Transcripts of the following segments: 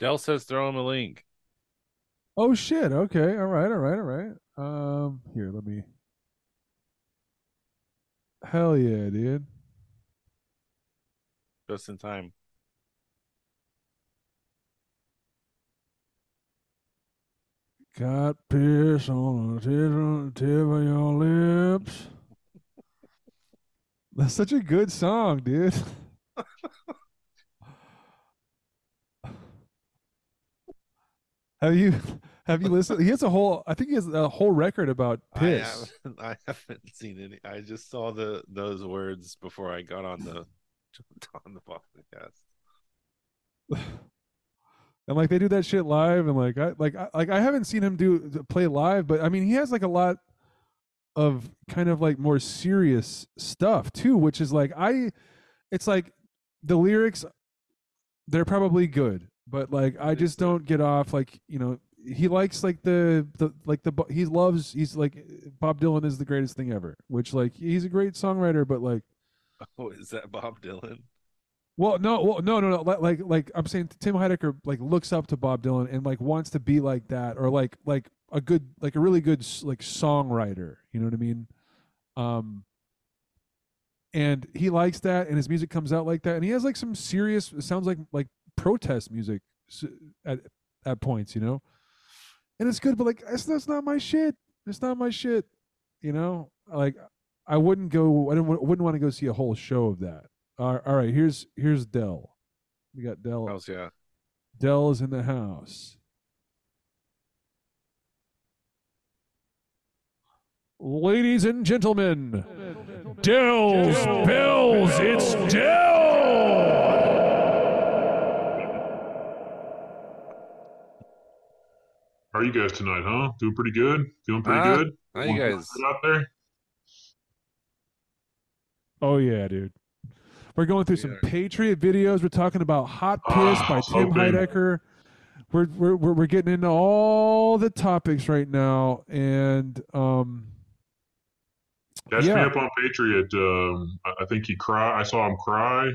Dell says throw him a link. Oh shit. Okay. All right. All right. All right. Um. Here. Let me. Hell yeah, dude. Just in time. Got piss on the tip, of your lips. That's such a good song, dude. have you have you listened? He has a whole. I think he has a whole record about I piss. haven't, I haven't seen any. I just saw the those words before I got on the on the podcast. and like they do that shit live, and like I like I, like I haven't seen him do play live, but I mean he has like a lot of kind of like more serious stuff too, which is like I, it's like the lyrics, they're probably good, but like I just don't get off like you know he likes like the the like the he loves he's like Bob Dylan is the greatest thing ever, which like he's a great songwriter, but like Oh, is that Bob Dylan? well, no, well, no, no, no. Like, like I'm saying, Tim Heidecker like looks up to Bob Dylan and like wants to be like that, or like, like a good, like a really good like songwriter. You know what I mean? Um, and he likes that, and his music comes out like that, and he has like some serious. It sounds like like protest music at at points, you know. And it's good, but like that's that's not my shit. It's not my shit. You know, like I wouldn't go. I don't, wouldn't want to go see a whole show of that. All all right, here's here's Dell. We got Dell. How's yeah? Dell is in the house. Ladies and gentlemen, Dell's Bells. It's Dell. How are you guys tonight, huh? Doing pretty good? Feeling pretty Ah, good? How you guys? out there? Oh yeah, dude. We're going through some Patriot videos. We're talking about Hot Piss Ah, by Tim hoping. Heidecker. We're, we're we're we're getting into all the topics right now, and um, Catch me up on Patriot. Um, I, I think he cry. I saw him cry.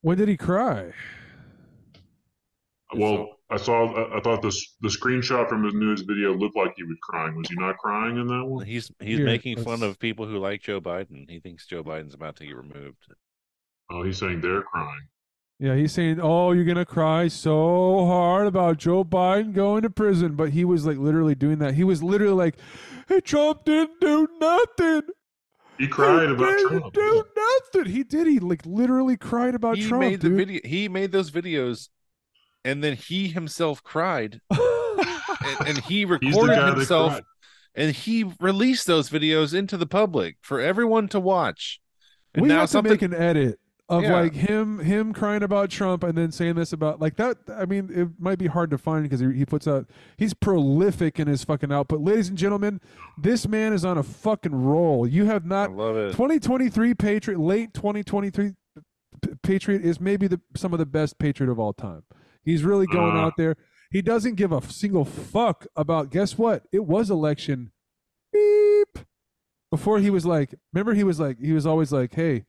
when did he cry? Well, I saw. I, I thought this the screenshot from his newest video looked like he was crying. Was he not crying in that one? He's he's Here, making fun let's- of people who like Joe Biden. He thinks Joe Biden's about to get removed. Oh, he's saying they're crying. Yeah, he's saying, "Oh, you're gonna cry so hard about Joe Biden going to prison," but he was like literally doing that. He was literally like, "Hey, Trump didn't do nothing. He cried He about didn't Trump. do nothing." He did. He like literally cried about he Trump. made the dude. video. He made those videos, and then he himself cried, and, and he recorded himself, and he released those videos into the public for everyone to watch. And we now have to something make an edit of Yeah. like him him crying about Trump and then saying this about like that. I mean, it might be hard to find because he, he puts out he's prolific in his fucking output. Ladies and gentlemen, this man is on a fucking roll. You have I not love it. 2023 Patriot, late 2023 P- Patriot is maybe the some of the best Patriot of all time. He's really going Uh. out there. He doesn't give a single fuck about. Guess what? It was election. Beep. Before he was like, remember he was like, he was always like, hey,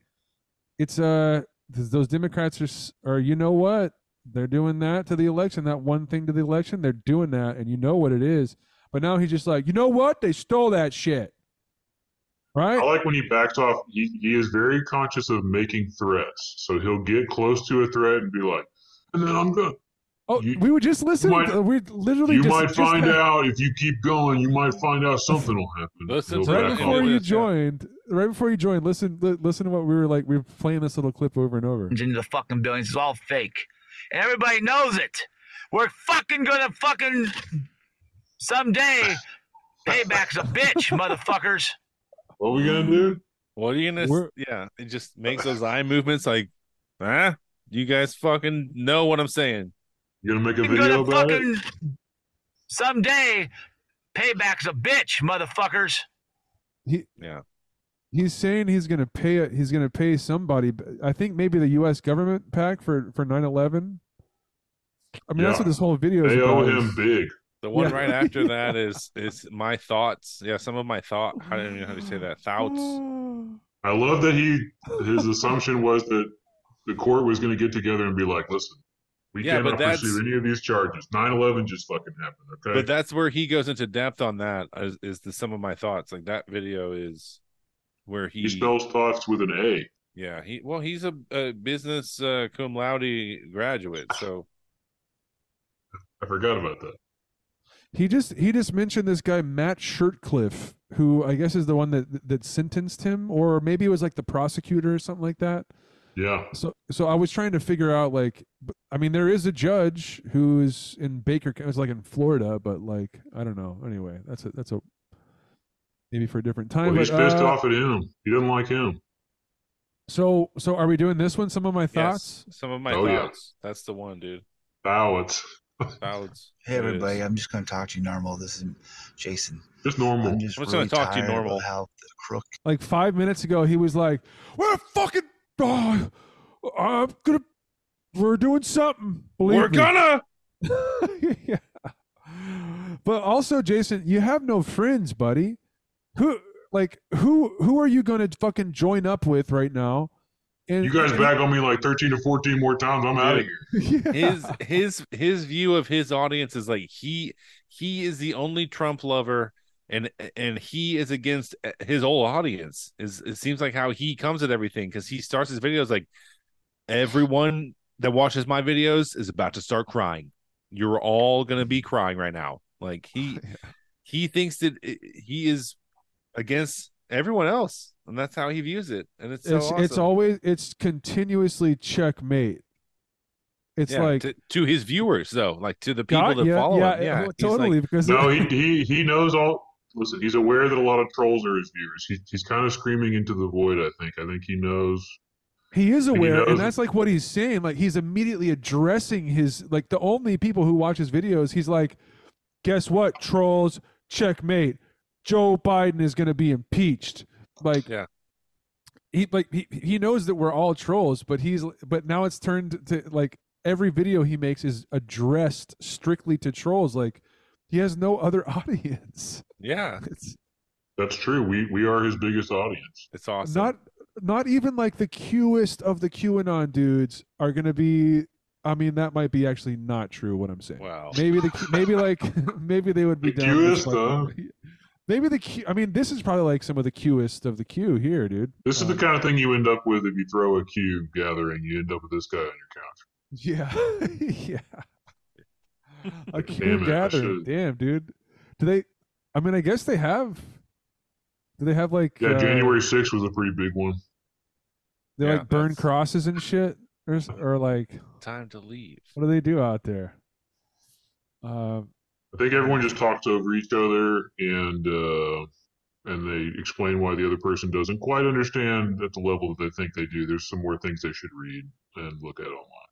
it's uh, those Democrats are, or you know what? They're doing that to the election. That one thing to the election. They're doing that, and you know what it is. But now he's just like, you know what? They stole that shit. Right? I like when he backs off. He, he is very conscious of making threats. So he'll get close to a threat and be like, and then I'm going to, Oh, You- we were just listening. might- to- we literally you just, might just find had- out if you keep going, you might find out something will happen. Listen to right back before you this, yeah. joined. Right before you joined, listen, li- listen to what we were like. We were playing this little clip over and over. into the fucking billions. It's all fake. And everybody knows it. We're fucking gonna fucking someday payback's a bitch, motherfuckers. What are we going to do? What are you gonna? s- We're- Yeah, it just makes those eye movements like, ah, you guys fucking know what I'm saying. You going to make a We're video gonna about it? fucking someday payback's a bitch, motherfuckers. Yeah, He's saying he's going to pay. He's going to pay somebody. I think maybe the U.S. government pack for for 9/11. I mean, that's what this whole video is They owe him big. the one Yeah. right after that is is my thoughts. Yeah, some of my thought. I don't even know how to say that. Thoughts. I love that he his assumption was that the court was going to get together and be like, listen, We Yeah, but cannot that's- pursue any of these charges. 9-11 just fucking happened. Okay. But that's where he goes into depth on that. Is, is the some of my thoughts like that video is where he, he spells thoughts with an A. yeah he well he's a, a business uh, cum laude graduate so I forgot about that. He just he just mentioned this guy Matt Shirtcliffe, who I guess is the one that that sentenced him, or maybe it was like the prosecutor or something like that. Yeah. So so I was trying to figure out like, I mean, there is a judge who is in Baker, County, it's like in Florida, but like I don't know. Anyway, that's a that's a maybe for a different time. Well, he's but, pissed uh, off at him. He doesn't like him. So so are we doing this one? Some of my thoughts. yes, some of my Oh, yeah. thoughts that's the one dude Ballots. Thoughts. Hey everybody. I'm just going to talk to you normal. This is Jason. Just normal. I'm just I'm just really gonna talk to you normal. How the crook. Like five minutes ago, he was like, "We're fucking, oh, I'm gonna, we're doing something." Believe we're me." gonna yeah. But also, Jason, you have no friends, buddy. Who like who who are you going to fucking join up with right now? And You guys back on me like 13 to 14 more times. I'm out of here. yeah. his his his view of his audience is like he he is the only Trump lover and and he is against uh, his whole audience is it seems like how he comes at everything because he starts his videos like everyone that watches my videos is about to start crying you're all gonna be crying right now like he he thinks that i- he is against everyone else and that's how he views it and it's so it's it's always it's continuously checkmate. It's Yeah, like to, to his viewers though like to the people God, that yeah, follow yeah, him yeah he's like, totally because No, he, he he knows all. Listen, he's aware that a lot of trolls are his viewers. He, he's kind of screaming into the void. I think. I think he knows. He is And he aware, and that's like what he's saying. Like he's immediately addressing his like the only people who watch his videos. He's like, guess what, trolls? Checkmate. Joe Biden is going to be impeached. Like, Yeah. he like he he knows that we're all trolls, but he's but now it's turned to like every video he makes is addressed strictly to trolls. Like he has no other audience. Yeah It's That's true. We we are his biggest audience. It's awesome. not not even like the Qest of the QAnon dudes are going to be. I mean, that might be actually not true. What I'm saying. wow. Maybe the Q- maybe like maybe they would be The down with Qist, huh? fucking- Maybe the Q. I mean, this is probably like some of the Qest of the Q here, dude. This is the Um, kind of thing you end up with if you throw a cube gathering. You end up with this guy on your couch. Yeah, yeah. A Q Damn gathering. Damn, dude. Do they? I mean, I guess they have. Do they have like? Yeah, uh, January 6th was a pretty big one. They Yeah, like burn that's- crosses and shit, or s- or like Time to leave. what do they do out there? Uh, I think everyone just talks over each other and uh, and they explain why the other person doesn't quite understand at the level that they think they do. There's some more things they should read and look at online.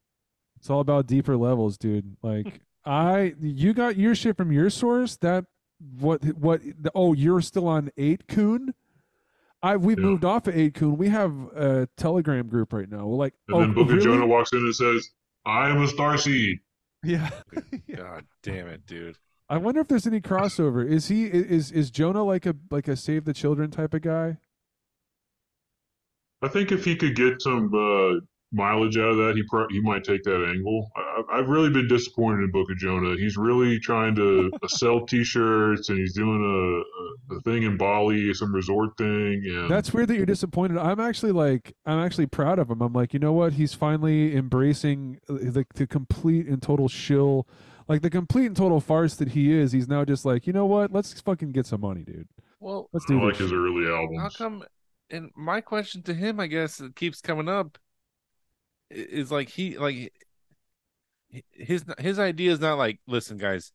It's all about deeper levels, dude. Like I, you got your shit from your source. That what what? The, oh, you're still on 8kun. I we've Yeah. moved off of 8kun. We have a Telegram group right now. We're like, And oh, then Book really? of Jonah walks in and says, "I am a star seed." Yeah. Yeah. God damn it, dude. I wonder if there's any crossover. Is he is is Jonah like a like a save the children type of guy? I think if he could get some uh, mileage out of that, he pro- he might take that angle. I, I- I've really been disappointed in Book of Jonah. He's really trying to sell T-shirts, and he's doing a, a, a thing in Bali, some resort thing, and That's weird that you're disappointed. I'm actually like I'm actually proud of him. I'm like, you know what? He's finally embracing uh, the the complete and total shill, like the complete and total farce that he is. He's now just like, you know what? Let's fucking get some money, dude. Well, Let's I like this. his shit. early how come? And my question to him, I guess, it keeps coming up, i- is like he like his his idea is not like, listen, guys.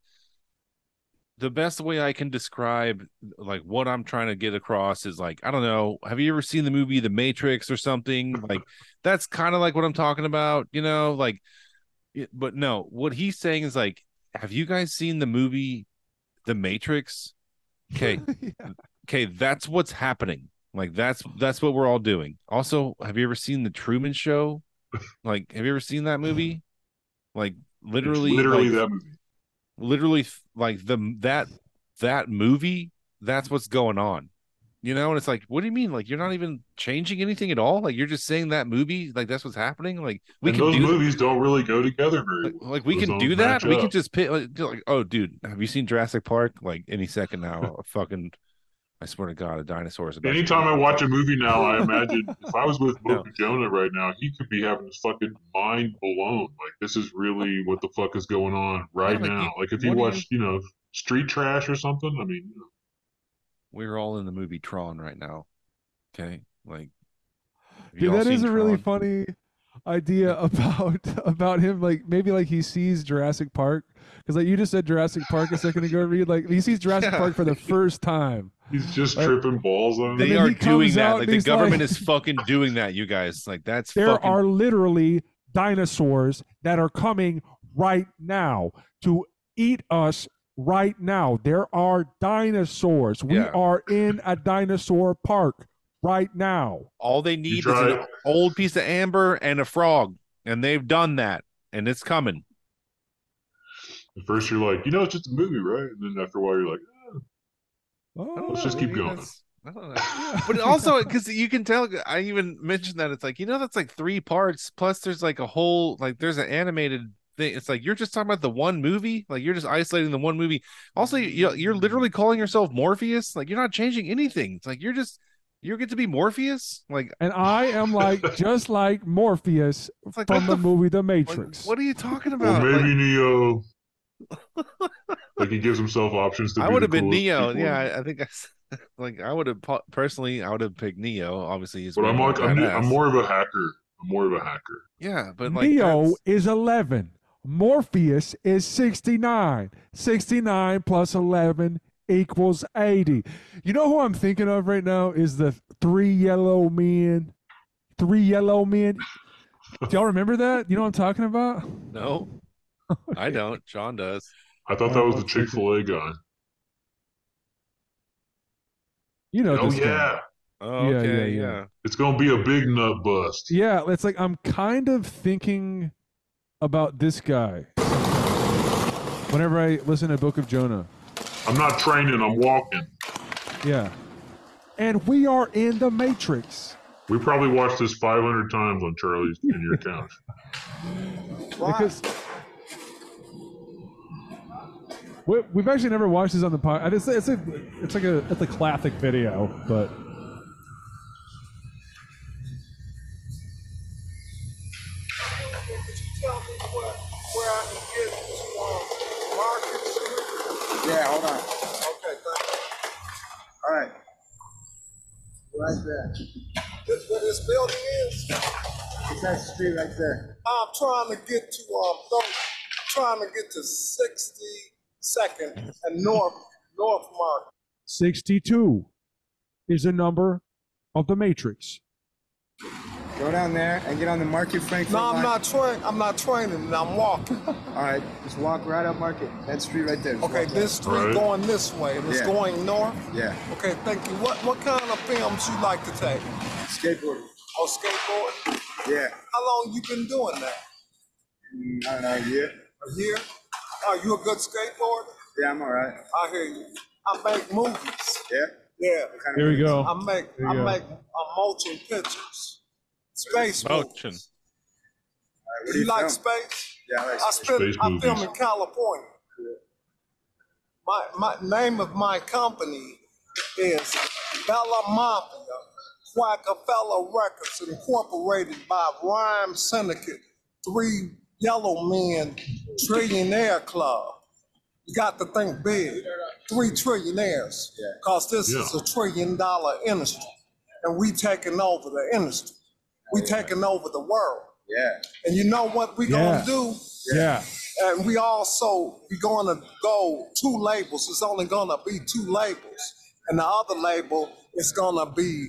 The best way I can describe like what I'm trying to get across is like I don't know. Have you ever seen the movie The Matrix or something? Like that's kind of like what I'm talking about, you know. Like, but no, what he's saying is like, have you guys seen the movie The Matrix? Okay, Yeah. okay, that's what's happening. Like that's that's what we're all doing. Also, have you ever seen the Truman Show? Like, have you ever seen that movie? Like It's literally, literally like, that movie. literally, like the that that movie. That's what's going on. You know, and it's like, what do you mean? Like you're not even changing anything at all? Like you're just saying that movie, like that's what's happening. Like we and can those do movies don't really go together very like, well. like we Those can don't that. We can just pick like, like, oh, dude, have you seen Jurassic Park? Like any second now, fucking, I swear to God, a dinosaur is about. Anytime be- I watch a movie now, I imagine if I was with No. Book of Jonah right now, he could be having his fucking mind blown. Like this is really what the fuck is going on right like, now. you- like if he what do you- watched, you know, Street Trash or something. I mean, We're all in the movie Tron right now. Okay, like. have Dude, that is seen a really funny idea about about him. Like maybe like he sees Jurassic Park because like you just said Jurassic Park a second ago. Read like he sees Jurassic Yeah. Park for the first time. He's just Like- tripping balls on. And They are doing that. Like the government like- is fucking doing that. You guys, like that's There fucking. are literally dinosaurs that are coming right now to eat us right now. There are dinosaurs. We Yeah. are in a dinosaur park right now. all they need is an old piece of amber and a frog, and they've done that, and it's coming. At first, you're like, you know, it's just a movie, right? And then after a while, you're like, Oh, Let's just keep going. I don't know. But also, because you can tell, I even mentioned that it's like you know that's like three parts. Plus, there's like a whole like there's an animated thing. It's like you're just talking about the one movie. Like you're just isolating the one movie. Also, you you're literally calling yourself Morpheus. Like you're not changing anything. It's like you're just you get to be Morpheus. Like and I am like just like Morpheus like from the the movie The Like, Matrix. what are you talking well, about? maybe Like, Neo. Like he gives himself options to. I would have been Neo. people. Yeah, I, I think I, s- like I would have personally. I would have picked Neo. Obviously, he's But I'm more like, I'm. I'm more of a hacker. I'm more of a hacker. Yeah, but like Neo that's- is 11. Morpheus is 69. 69 plus 11 equals 80. You know who I'm thinking of right now is the three yellow men. Three yellow men. Do y'all remember that? You know what I'm talking about? no, I don't. John does. I thought that was the oh, Chick Fil A guy. You know Oh this guy. yeah, Oh, Yeah, okay, yeah, yeah. yeah. it's gonna be a big nut bust. Yeah, it's like I'm kind of thinking about this guy. Whenever I listen to Book of Jonah. I'm not training. I'm walking. Yeah. And we are in the Matrix. We probably watched this 500 times on Charlie's in your couch. Because we, we've actually never watched this on the pod. It's, it's, a, it's like a it's a classic video, but Yeah, hold on. Okay, thank. All right. Right there. This where this building is? It's that street right there. I'm trying to get to um those, trying to get to 62nd and North North Market. 62 is a number of the Matrix. Go down there and get on the Market Frankford No, I'm line. not train. I'm not training. I'm walking. All right, just walk right up Market. That street right there. Just Okay, walk this street Right. going this way and it's Yeah. going north. Yeah. Okay, thank you. What what kind of films you like to take? Skateboarding. Oh, skateboard. Yeah. How long you been doing that? Mm, I don't know, a year. A year? Are you a good skateboarder? Yeah, I'm all right. I hear you. I make movies. Yeah? Yeah. Kind of Here we movies? go. I make There I you go. make uh, motion pictures. Space Motion. movies. All right, what do You you like space? Yeah, I like I space. spent Space I film in California. My my name of my company is Bella Mafia, Quackafeller Records, incorporated by Rhyme Syndicate, Three Yellow Men Trillionaire Club. You got to think big. Three trillionaires. Cause this is a trillion dollar industry. And we taking over the industry. We taking over the world. Yeah. And you know what we Yeah. gonna do? Yeah. And we also we gonna go two labels. It's only gonna be two labels, and the other label is gonna be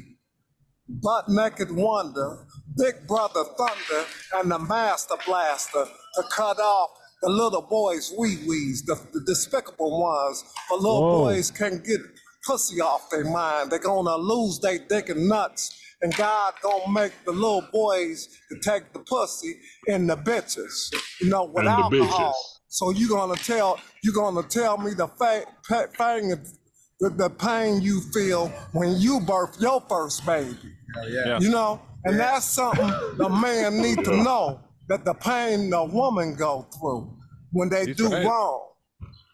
Butt Naked Wonder, Big Brother Thunder, and the Master Blaster to cut off the little boys' wee wees, the, the despicable ones. But little Whoa. boys can get pussy off their mind. They're gonna lose their dick and nuts. And God gonna make the little boys to take the pussy and the bitches, you know, with And the alcohol. bitches. So you gonna tell you gonna tell me the fa- pa- thing, the, the pain you feel when you birth your first baby. Hell yeah. Yeah. You know, and that's something the man need to know that the pain the woman go through when they He's do right. wrong.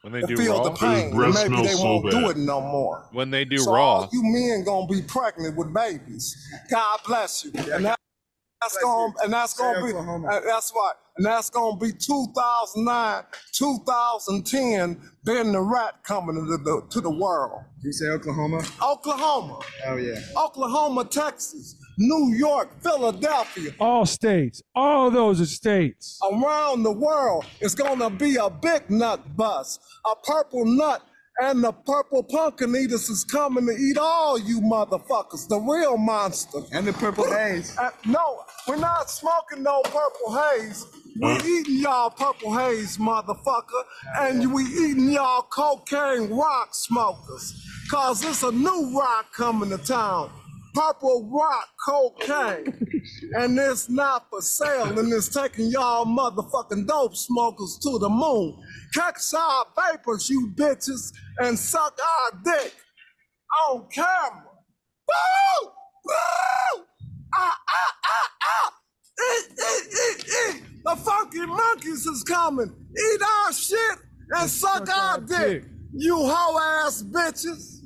When they To do feel raw, the pain, and breast maybe they smells so won't do it no more. when they do wrong so raw, all you men gonna be pregnant with babies. God bless you. And that, that's gonna and that's gonna be uh, that's right. And that's gonna be 2009, 2010. Ben the Rat coming to the to the world. You say Oklahoma? Oklahoma, Oh yeah. Oklahoma, Texas, New York, Philadelphia, All states. All those are states. around the world. It's gonna be a big nut bus, a purple nut, and the purple pumpkin eaters is coming to eat all you motherfuckers, the real monster. And the purple haze. Uh, no, we're not smoking no purple haze. We Huh? eating y'all purple haze, motherfucker, and we eating y'all cocaine rock smokers. Cause it's a new rock coming to town. Purple rock cocaine. and it's not for sale, and it's taking y'all motherfucking dope smokers to the moon. Catch our vapors, you bitches, and suck our dick on camera. Woo! Woo! Ah, ah, ah, ah! Eat, eat, eat, eat! The funky monkeys is coming. Eat our shit and suck our dick. You hoe ass bitches.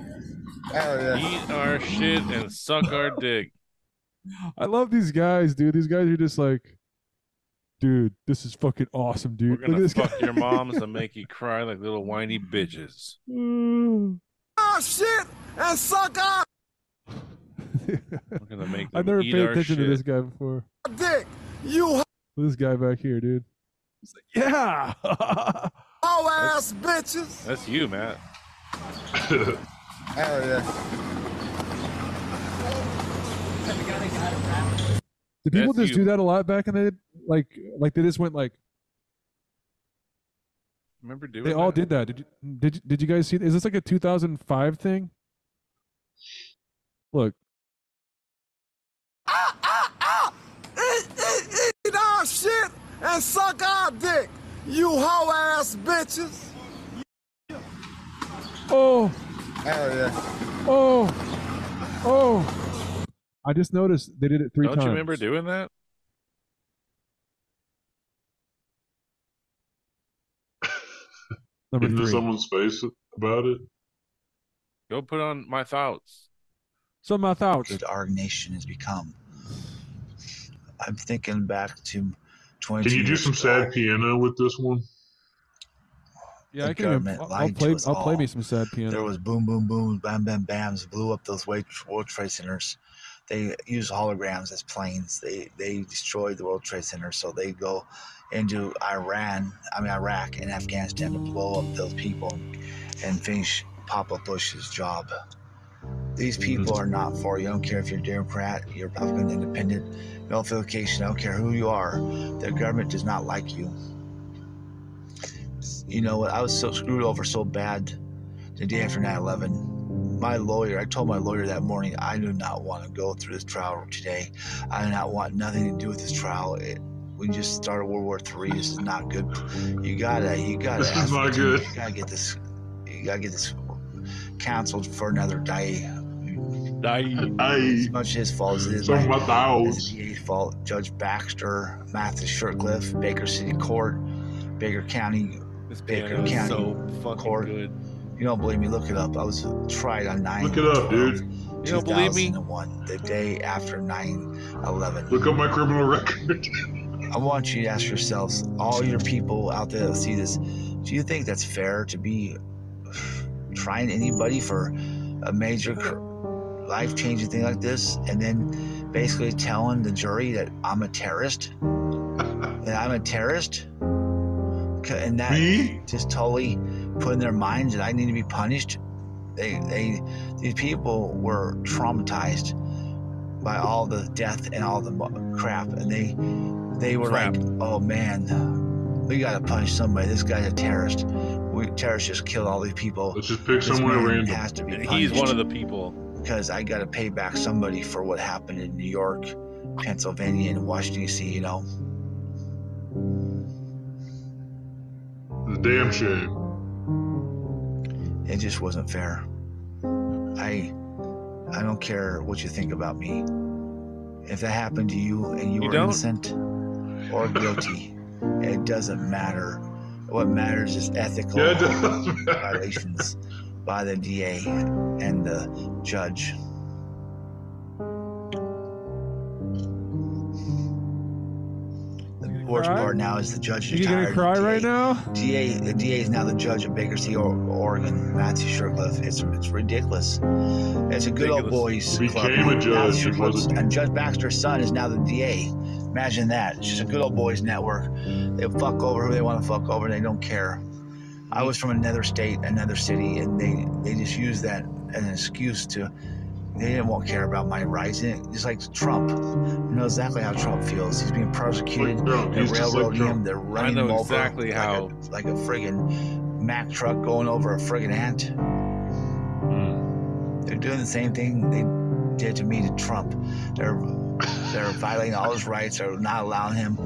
Hell yeah. eat our shit and suck our dick. I love these guys, dude. These guys are just like, dude, this is fucking awesome, We're dude. Look at gonna this fuck guy. your moms and make you cry like little whiny bitches. Our ah, shit and suck our We're gonna make I've never paid attention shit. to this guy before. dick. You This guy back here, dude. He's like, yeah. Oh ass bitches. That's you, Matt. Hell yeah. Did people That's just you. do that a lot back in the day? Like, like they just went like Remember doing they all that? did that. Did you, did you, did you guys see? Is this like a 2005 thing? Look, Ah, ah, ah! Eat, eat, eat our shit and suck our dick. You hoe ass bitches. oh, Hell yeah. oh, oh. I just noticed they did it 3 Don't times. you remember doing that? Number Into three. someone's face about it. Go put on my thoughts. So my thoughts. that our nation has become. I'm thinking back to 20. Can you do some ago. sad piano with this one? Yeah, I can. Government I'll, I'll play. I'll play all. me some sad piano. There was boom, boom, boom, bam, bam, bams, blew up those World Trade Centers. They used holograms as planes. They they destroyed the World Trade Center, so they go into Iran, I mean Iraq and Afghanistan to blow up those people and finish Papa Bush's job. These mm-hmm. people are not for you. I don't care if you're Democrat, you're Republican, Independent, no affiliation. I don't care who you are. The government does not like you. You know what? I was so screwed over so bad the day after 9 11. My lawyer, I told my lawyer that morning, I do not want to go through this trial today. I do not want nothing to do with this trial. It, we just started World War Three. This is not good. You gotta, you gotta. This is not good. You gotta get this. You gotta get this canceled for another day. Die. I As much his fault as it is some it's DA's fault. Judge Baxter, Mathis Shirtcliffe, Baker City Court, Baker County. This Baker piano is County so fucking Court. good. You don't believe me? Look it up. I was tried on 9 Look it up, dude. You don't believe me? 2001, the day after 9 11. Look up my criminal record. I want you to ask yourselves, all your people out there that see this, do you think that's fair to be trying anybody for a major life changing thing like this and then basically telling the jury that I'm a terrorist? that I'm a terrorist? Ca- And that Me? just totally put in their minds that I need to be punished. They, they, these people were traumatized by all the death and all the crap, and they, they were Crap. like, "Oh man, we gotta punish somebody. This guy's a terrorist. We terrorists just killed all these people. Let's just pick This someone at random. has to be punished he's one of the people. because I gotta pay back somebody for what happened in New York, Pennsylvania, and Washington D.C. You know." Damn shame. It just wasn't fair. I I don't care what you think about me. If that happened to you and you, You were don't? innocent or guilty, it doesn't matter. What matters is ethical Yeah, violations by the DA and the judge. The gonna worst cry? part now is the judge You gonna cry The right now? DA, the DA is now the judge of Bakersfield, or- Oregon, Matthew Shirtcliffe. It's it's ridiculous. It's a good old boys He club. became a Now judge, he and Judge Baxter's son is now the DA. Imagine that. It's just a good old boys network. They fuck over who they want to fuck over. They don't care. I was from another state, another city, and they they just use that as an excuse to. They didn't care about my rights. And Just like Trump, you know exactly how Trump feels. He's being persecuted. Like They're He's just like railroading him. They're running know him over exactly like how- a, like a friggin' Mack truck going over a friggin' ant. Mm. They're doing the same thing they did to me to Trump. They're they're violating all his rights. They're not allowing him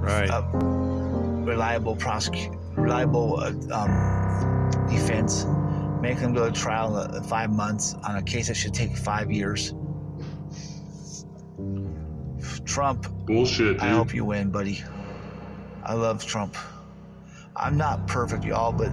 Right. a reliable prosecute, reliable uh, um, defense. Make him go to trial in five months on a case that should take five years. Trump Bullshit, dude. I hope you win, buddy. I love Trump. I'm not perfect, y'all, but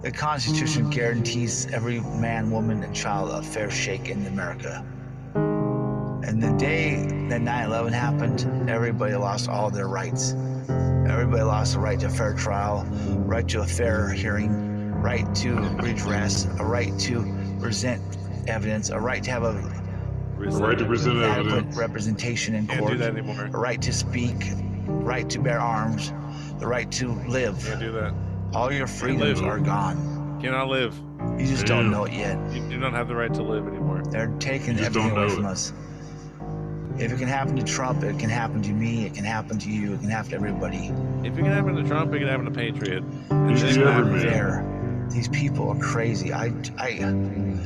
the Constitution mm. guarantees every man, woman, and child a fair shake in America. And the day that 9 11 happened, everybody lost all their rights. Everybody lost the right to a fair trial, right to a fair hearing, right to redress, a right to present evidence, a right to have a right to present adequate evidence. representation in Can't court do that anymore. a right to speak, right to bear arms, the right to live. Can't do that. All your freedoms are gone. Cannot live. You just don't know it yet. You do not have the right to live anymore. They're taking everything away from it. us. If it can happen to Trump, it can happen to me, it can happen to you, it can happen to everybody. If it can happen to Trump, it can happen to Patriot. It's just not fair. These people are crazy. I, I,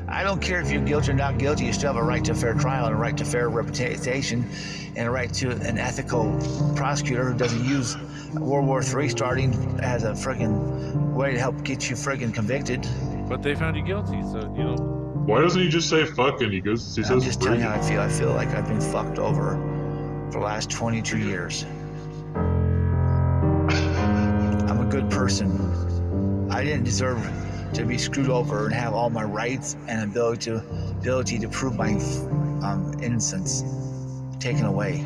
I don't care if you're guilty or not guilty. You still have a right to a fair trial and a right to fair representation, and a right to an ethical prosecutor who doesn't use World War III starting as a friggin' way to help get you friggin' convicted. But they found you guilty, so you know. Why doesn't he just say fucking? He goes. He I'm says just telling you how. I feel. I feel like I've been fucked over for the last 22 years. I'm a good person. I didn't deserve to be screwed over and have all my rights and ability to ability to prove my um, innocence taken away.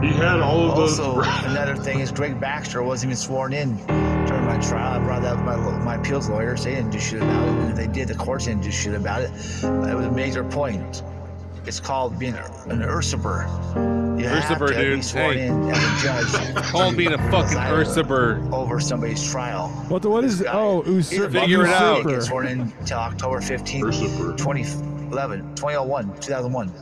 He had all of those. Also, another thing is Greg Baxter wasn't even sworn in during my trial. I brought that up with my, my appeals lawyers. They didn't do shit about it. And if they did, the courts didn't do shit about it. It was a major point. It's called being an ursaber. You have Ursaber, to be dude. sworn Hey. in as a judge. Called being a fucking preside Ursaber. over somebody's trial. What the, what is This guy- oh He's usurp, Figure it fucking out. Get usurper. sworn in until October 15th. Ursaper. 2011, 2001, 2001.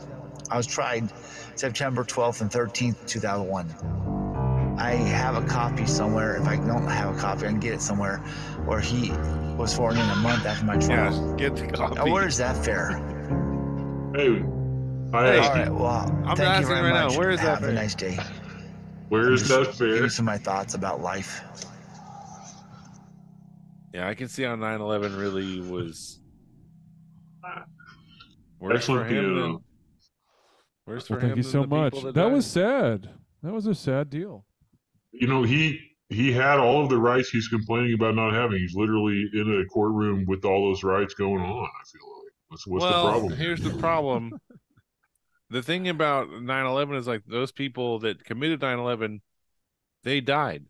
I was tried September 12th and 13th, 2001. I have a copy somewhere. If I don't have a copy, I can get it somewhere where he was sworn in a month after my trial. Yeah, get the Now, copy. where is that fair? Hey, I Hey. you, right, well, I'm thank you asking very right now, much. where is that have fair? a nice day. where is Just that Give fair? you some of my thoughts about life. Yeah, I can see how 9/11 really was worse Excellent for him piano. than worse for Well, him thank you so much. That, that, was sad. That was a sad deal. You know, he he had all of the rights he's complaining about not having. He's literally in a courtroom with all those rights going on. I feel like what's what's well, the problem? here's the problem. The thing about 9/11 is like those people that committed 9/11, they died,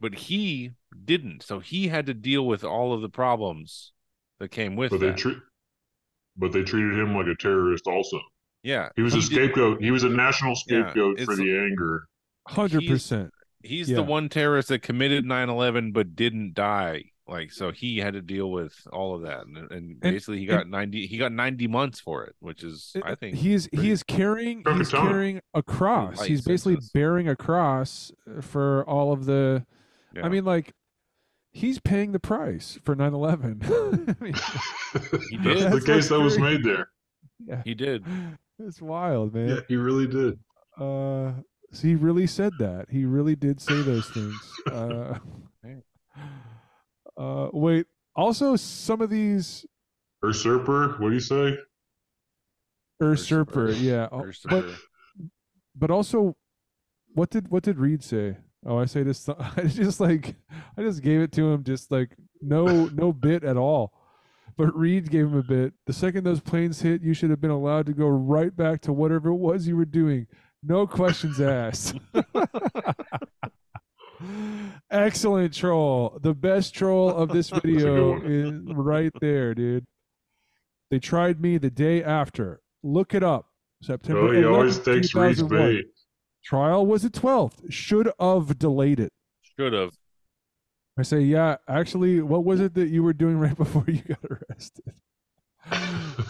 but he didn't. So he had to deal with all of the problems that came with but they that. treat, but they treated him like a terrorist. Also, yeah, he was a did- scapegoat. He was a national scapegoat for the anger. Hundred He's- percent. He's Yeah. the one terrorist that committed 9/11 but didn't die. Like so, he had to deal with all of that, and, and basically he got 90. He got 90 months for it, which is I think he's he is carrying he's timing. carrying a cross. He's basically sentence. bearing a cross for all of the. Yeah. I mean, like he's paying the price for 9/11. I mean, He That's the That's case that was crazy. made there. yeah, he did. it's wild, man. Yeah, he really did. Uh, so he really said that. He really did say those things. Uh, uh, wait, also some of these Usurper, what do you say? usurper, Usurper. yeah. oh, First But but also what did what did Reed say? Oh, I say this I just like I just gave it to him just like no no bit at all. But Reed gave him a bit. The second those planes hit, you should have been allowed to go right back to whatever it was you were doing. No questions asked. Excellent troll. The best troll of this video is right there, dude. They tried me the day after. Look it up. September Oh, he 11th, always takes Reed's 2001. bait. Trial was the 12th. Should have delayed it. should have. I say, yeah, actually, what was it that you were doing right before you got arrested?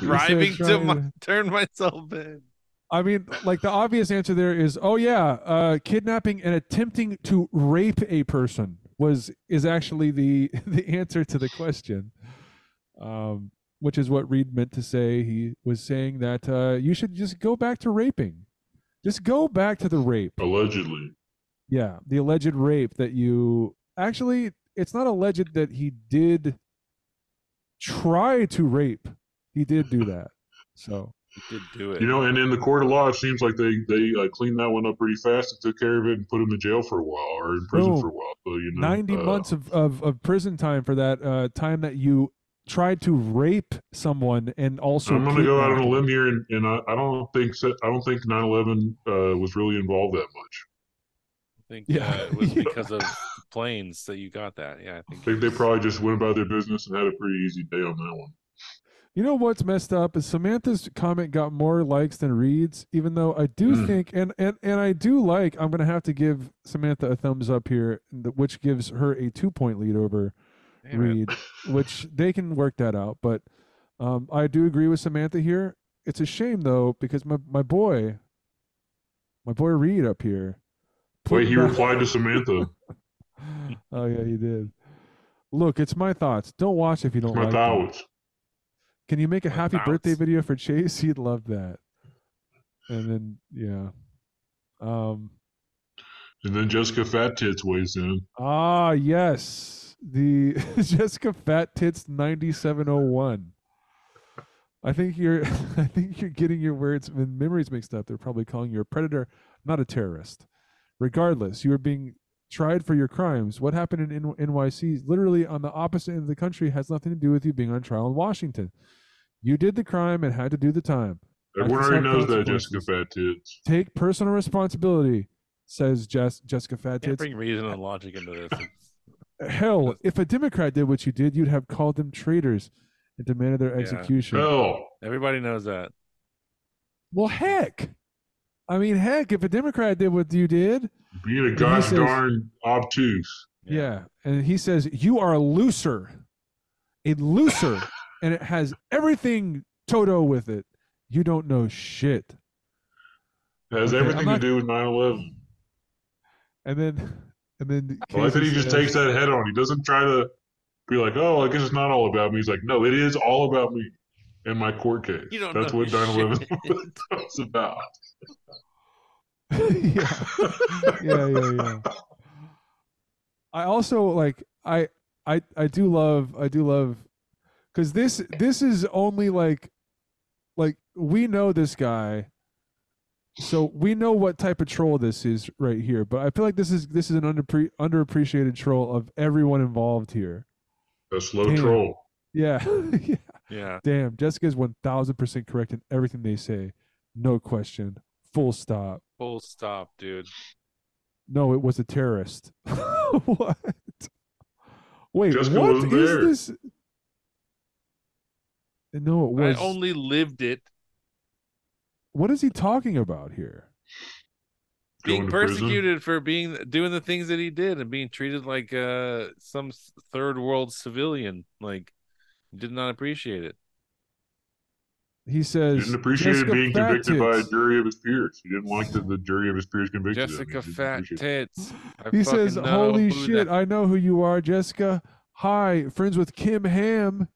Driving to my, turn myself in. I mean, like the obvious answer there is, oh yeah, uh, kidnapping and attempting to rape a person was is actually the the answer to the question, um, which is what Reed meant to say. He was saying that uh, you should just go back to raping, just go back to the rape. Allegedly. Yeah, the alleged rape that you actually it's not alleged that he did try to rape. He did do that. So, did do it. You know, and in the court of law, it seems like they they uh, cleaned that one up pretty fast and took care of it and put him in jail for a while or in prison Boom. for a while. So you know, 90 uh, months of, of, of prison time for that uh, time that you tried to rape someone and also I'm going to go out on a limb here, and, and I, I don't think I don't think 9/11 uh, was really involved that much. I think Yeah. uh, it was because of planes that you got that. Yeah, I I think. think they probably just went about their business and had a pretty easy day on that one. You know what's messed up is Samantha's comment got more likes than Reed's, even though I do Mm. think and, and and I do like I'm gonna have to give Samantha a thumbs up here, which gives her a two point lead over Hey, man. Reed, which they can work that out. But um, I do agree with Samantha here. It's a shame though because my my boy, my boy Reed up here. Wait, he replied to Samantha. oh yeah, he did. Look, it's my thoughts. Don't watch if you don't My like them. Can you make a happy birthday video for Chase? He'd love that. And then yeah. Um And then Jessica Fat Tits weighs in. ah yes. The Jessica Fat Tits 9701. I think you're I think you're getting your words and memories mixed up. They're probably calling you a predator, not a terrorist. Regardless, you are being tried for your crimes. What happened in N- NYC, literally on the opposite end of the country, has nothing to do with you being on trial in Washington. You did the crime and had to do the time. Everyone already knows that Jessica consequences. Fat Tits. Take personal responsibility, says Jess, Jessica Fat Can't Tits. bring reason and logic into this. Hell, if a Democrat did what you did, you'd have called them traitors and demanded their Yeah. execution. Hell, Everybody knows that. Well, heck. I mean, heck, if a Democrat did what you did, being a he gosh says- darn obtuse. yeah. And he says, You are a looser. A looser. And it has everything Toto with it. You don't know shit. It has Okay, everything I'm to do with 9/11. And then, and then, I like that he just says- takes that head on. He doesn't try to be like, "Oh, I guess it's not all about me." He's like, "No, it is all about me and my court case." You don't That's what 9/11 shit. was about. yeah. yeah, yeah, yeah. I also like I I I do love I do love because this this is only like like we know this guy, so we know what type of troll this is right here. But I feel like this is this is an underpre- underappreciated troll of everyone involved here. A slow Damn. troll. Yeah, yeah. Yeah. Damn, Jessica's one thousand percent correct in everything they say, no question, full stop. Full stop, dude. No, it was a terrorist. what? Wait, Jessica what wasn't is there. this? No, it was. I only lived it. What is he talking about here? Being Going to prison? persecuted for being doing the things that he did and being treated like uh some third world civilian. Like did not appreciate it. He He says didn't appreciate Jessica being convicted by a jury of his peers. He didn't like that the jury of his peers convicted him. Jessica didn't Fat. Tits. He says, "Holy shit! the- I know who you are, Jessica. Hi, friends with Kim Ham.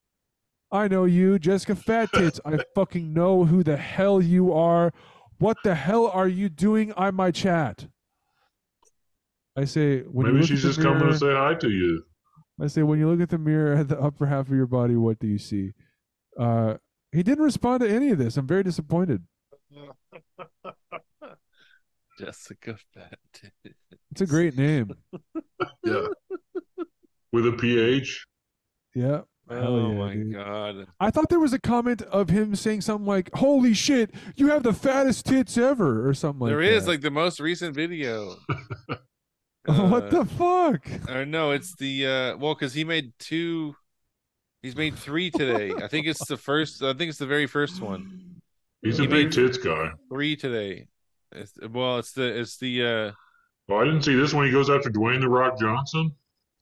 I know you, Jessica Fat Tits. I fucking know who the hell you are. What the hell are you doing on my chat?" I say, when you Maybe look she's at the just coming mirror- to say hi to you. I say, when you look at the mirror at the upper half of your body, what do you see? Uh, he didn't respond to any of this. I'm very disappointed. Jessica Fenton. It's a great name. Yeah. With a PH. Yeah. Hell Oh yeah, my dude. god. I thought there was a comment of him saying something like, "Holy shit, you have the fattest tits ever," or something like There is that. like the most recent video. what Uh, the fuck? Or no, it's the uh well, because he made two. He's made three today. I think it's the first. I think it's the very first one. He's a big tits guy. Three today. It's, well, it's the it's the uh Oh, I didn't see this one. He goes after Dwayne the Rock Johnson.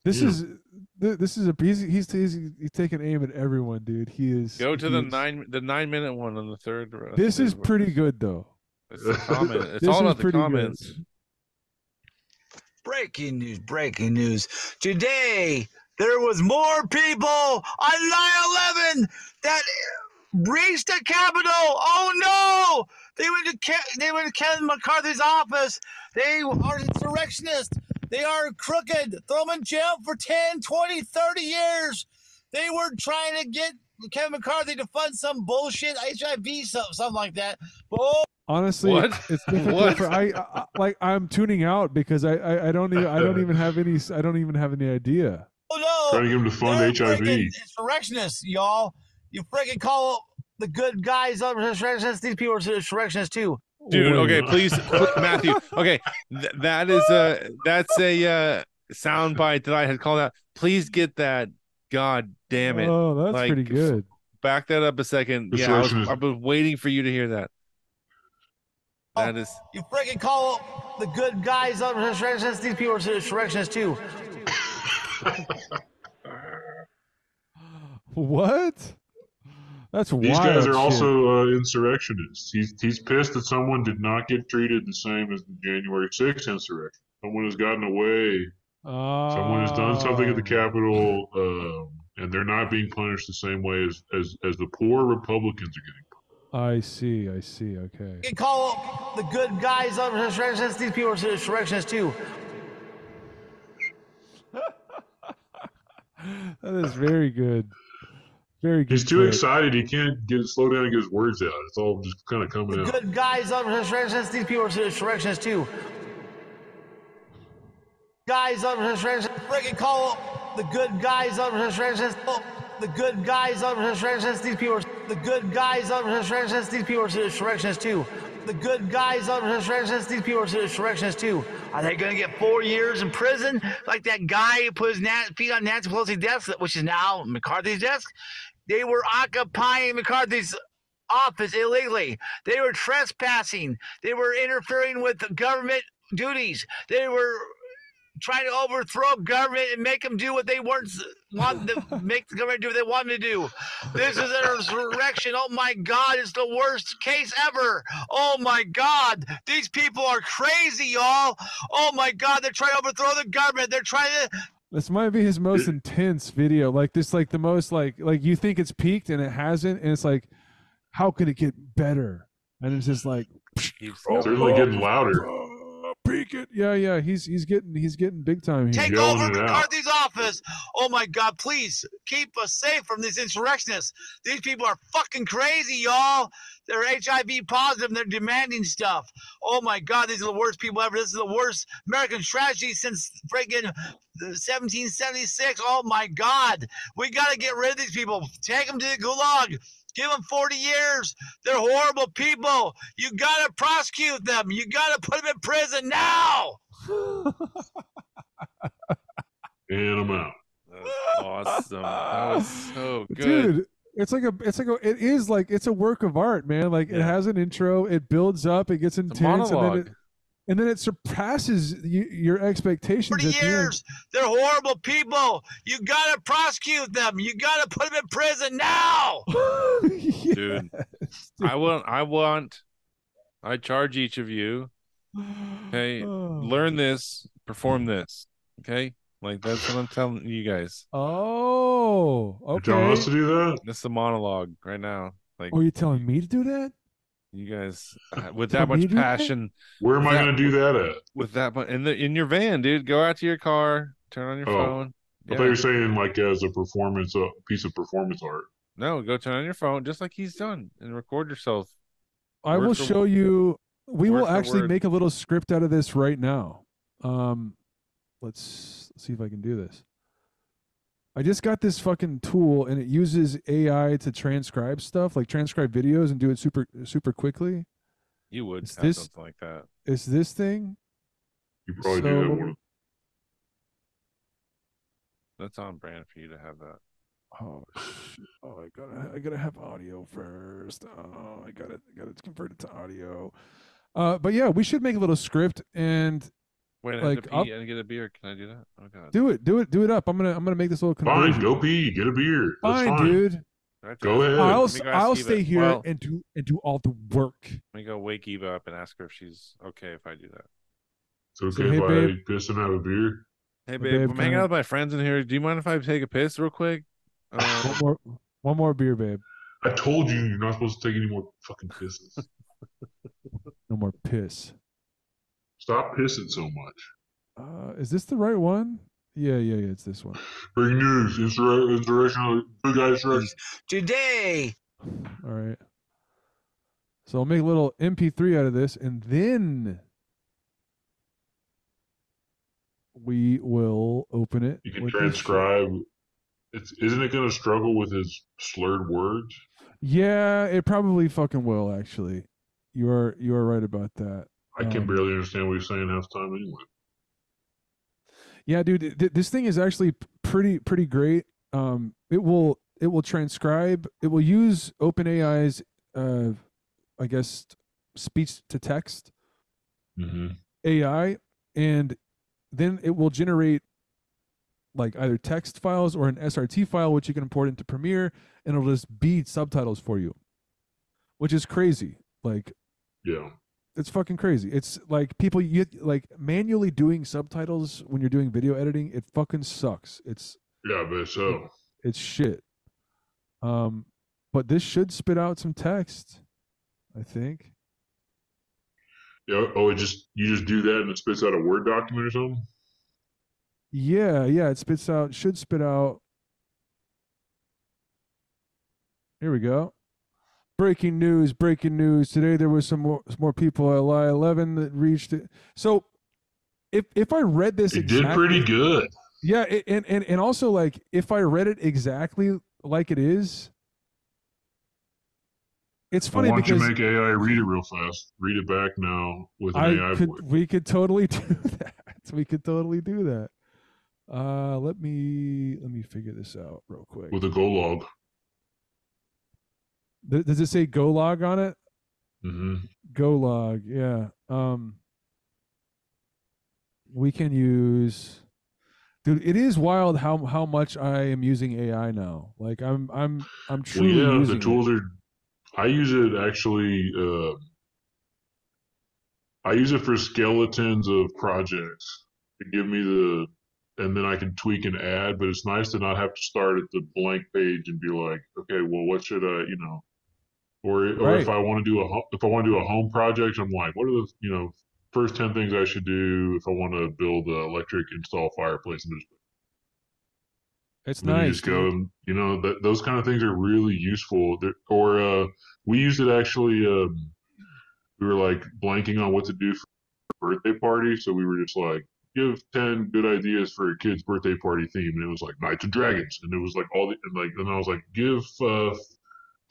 This Yeah. is th- this is a he's he's he's, he's taking aim at everyone, dude. He is. go to the is- nine the nine minute one on the third. row. Uh, this is It's- pretty good though. It's. It's all about the pretty good. comments. Breaking news, breaking news. Today, there was more people on 9-11 that breached the Capitol. Oh no! They went to Ke- they went to Kevin McCarthy's office. They are insurrectionists. They are crooked. Throw them in jail for 10, 20, 30 years. They were trying to get Kevin McCarthy to fund some bullshit HIV something, something like that. But oh, Honestly, What? it's, it's difficult What? for I, I like I'm tuning out because I, I I don't even I don't even have any I don't even have any idea. oh no! Trying to get him to fund They're HIV. freaking insurrectionists, y'all. You freaking call the good guys up insurrectionists. These people are insurrectionists too. Dude, Wait. okay, please, Matthew. Okay, th- that is a that's a uh, sound bite that I had called out. Please get that. God damn it! Oh, that's Like, pretty good. Back that up a second. Yeah, i was i've been waiting for you to hear that. That is You freaking call the good guys up insurrectionists. These people are insurrectionists too. What? That's These wild. guys are shit. also uh, insurrectionists. He's he's pissed that someone did not get treated the same as the January 6th insurrection. Someone has gotten away. Someone has done something at the Oh. Capitol, um, and they're not being punished the same way as, as, as the poor Republicans are getting. I see. I see. Okay. You call the good guys up insurrectionists. These people are insurrectionists too. That is very good. Very good. He's too clip. excited. He can't get slow down and get his words out. It's all just kind of coming The out. good guys up insurrectionists. These people are insurrectionists too. Guys up insurrectionists. Freaking call the good guys up insurrectionists. Oh, the good guys up insurrectionists. These people are the good guys up insurrectionists. These people are insurrectionists too. The good guys up insurrectionists. These people are insurrectionists too. Are they going to get four years in prison like that guy who put his na- feet on Nancy Pelosi's desk, which is now McCarthy's desk? They were occupying McCarthy's office illegally. They were trespassing. They were interfering with government duties. They were trying to overthrow government and make them do what they weren't want to make the government do what they want to do. This is an insurrection. Oh my God, it's the worst case ever. Oh my God, these people are crazy, y'all. Oh my God, they're trying to overthrow the government. They're trying to This might be his most intense video. Like this, like the most like like you think it's peaked and it hasn't, and it's like, how could it get better? And it's just like keeps Oh, Certainly getting louder. peak it. Yeah, yeah. He's he's getting he's getting big time here. take over it out. McCarthy's office. Oh my God, please keep us safe from these insurrectionists. These people are fucking crazy, y'all. They're HIV positive and they're demanding stuff. Oh my God, these are the worst people ever. This is the worst American tragedy since friggin' 1776. Oh my God, we gotta get rid of these people. Take them to the gulag. Give them 40 years. They're horrible people. You gotta prosecute them. You gotta put them in prison now. And I'm out. Awesome. That was so good. Dude, it's like a it's like a it is like it's a work of art, man. Like it has an intro, it builds up, it gets intense, and then monologue. it and then it surpasses y- your expectations. 40 at the years. They're horrible people. You gotta prosecute them. You gotta put them in prison now. Dude. I want I want I charge each of you. Hey, Oh. learn this, perform this. Okay? Like that's what I'm telling you guys. Oh, You're telling okay. us to do that? This is a monologue right now. Like Are you telling me to do that? You guys uh, with that much to do that? passion, Where am I going to do that at? with that much in the in your van, dude. Go out to your car, turn on your Oh. phone, I thought you were saying like as a performance, a piece of performance art. No, go turn on your phone just like he's done and record yourself. I Word will for- show you. We word will actually word. make a little script out of this right now. Um, let's see if I can do this. I just got this fucking tool, and it uses AI to transcribe stuff, like transcribe videos, and do it super super quickly. You would Is have this- something like that. It's this thing. You probably do have So- one. That's on brand for you to have that. Oh, sh- oh, I gotta, I gotta have audio first. Oh, I gotta, I gotta convert it to audio. Uh, but yeah, we should make a little script and Wait, I Like, have to I'll- pee and get a beer. Can I do that? Oh god. do it, do it, do it up. I'm gonna, I'm gonna make this little conversion. Fine, go pee, get a beer. Fine, fine. dude. Go ahead. I'll, me s- go I'll Eva- stay here Well, and do, and do all the work. let me go wake Eva up and ask her if she's okay if I do that. It's okay So, hey, if babe. I piss and have a beer. Hey Hey, babe, babe, I'm hanging out with my friends in here. Do you mind if I take a piss real quick? One Um, more, one more beer, babe. I told you you're not supposed to take any more fucking pisses. No more piss. Stop pissing so much. Uh, is this the right one? Yeah, yeah, yeah. It's this one. Breaking news, insur- insurrectional, big guy insurrection. Today, All right. So I'll make a little MP3 out of this, and then we will open it. You can with this shit. transcribe. It's isn't it going to struggle with his slurred words? Yeah, it probably fucking will. Actually, you are you are right about that. I can Um, barely understand what he's saying half the time anyway. Yeah, dude, th- this thing is actually pretty pretty great. Um, it will it will transcribe. It will use OpenAI's uh, I guess speech to text mm-hmm. AI, and then it will generate like either text files or an SRT file, which you can import into Premiere, and it'll just be subtitles for you, which is crazy. Like Yeah. It's fucking crazy. It's like people you like manually doing subtitles when you're doing video editing. It fucking sucks. It's Yeah, but so it's shit. Um, but this should spit out some text. I think. yeah. Oh, it just you just do that and it spits out a word document or something. Yeah, yeah. It spits out. Should spit out. Here we go. Breaking news! Breaking news! Today there was some more, some more people at Lie 11 that reached it. So, if if I read this, It did exactly, pretty good. Yeah, it, and and and also like if I read it exactly like it is, it's Why funny don't you make AI read it real fast? Read it back now with an I AI could voice. we could totally do that. We could totally do that. Uh, let me let me figure this out real quick. with a go log. Th- Does it say go log on it? hmm Go log, yeah. Um, we can use, dude. It is wild how how much I am using AI now. Like I'm I'm I'm Well, truly yeah, using the it. tools are. I use it actually. Uh, I use it for skeletons of projects to give me the, and then I can tweak and add. But it's nice to not have to start at the blank page and be like, okay, well, what should I, you know, or or if I want to do a if I want to do a home project, I'm like, what are the you know first ten things I should do if I want to build an electric install fireplace and just It's and then you nice. just go, and, you know, that those kind of things are really useful. There- Or uh, we used it actually. Um, we were like blanking on what to do for a birthday party, so we were just like, give ten good ideas for a kid's birthday party theme, and it was like Knights and Dragons, and it was like all the and like. Then I was like, give uh,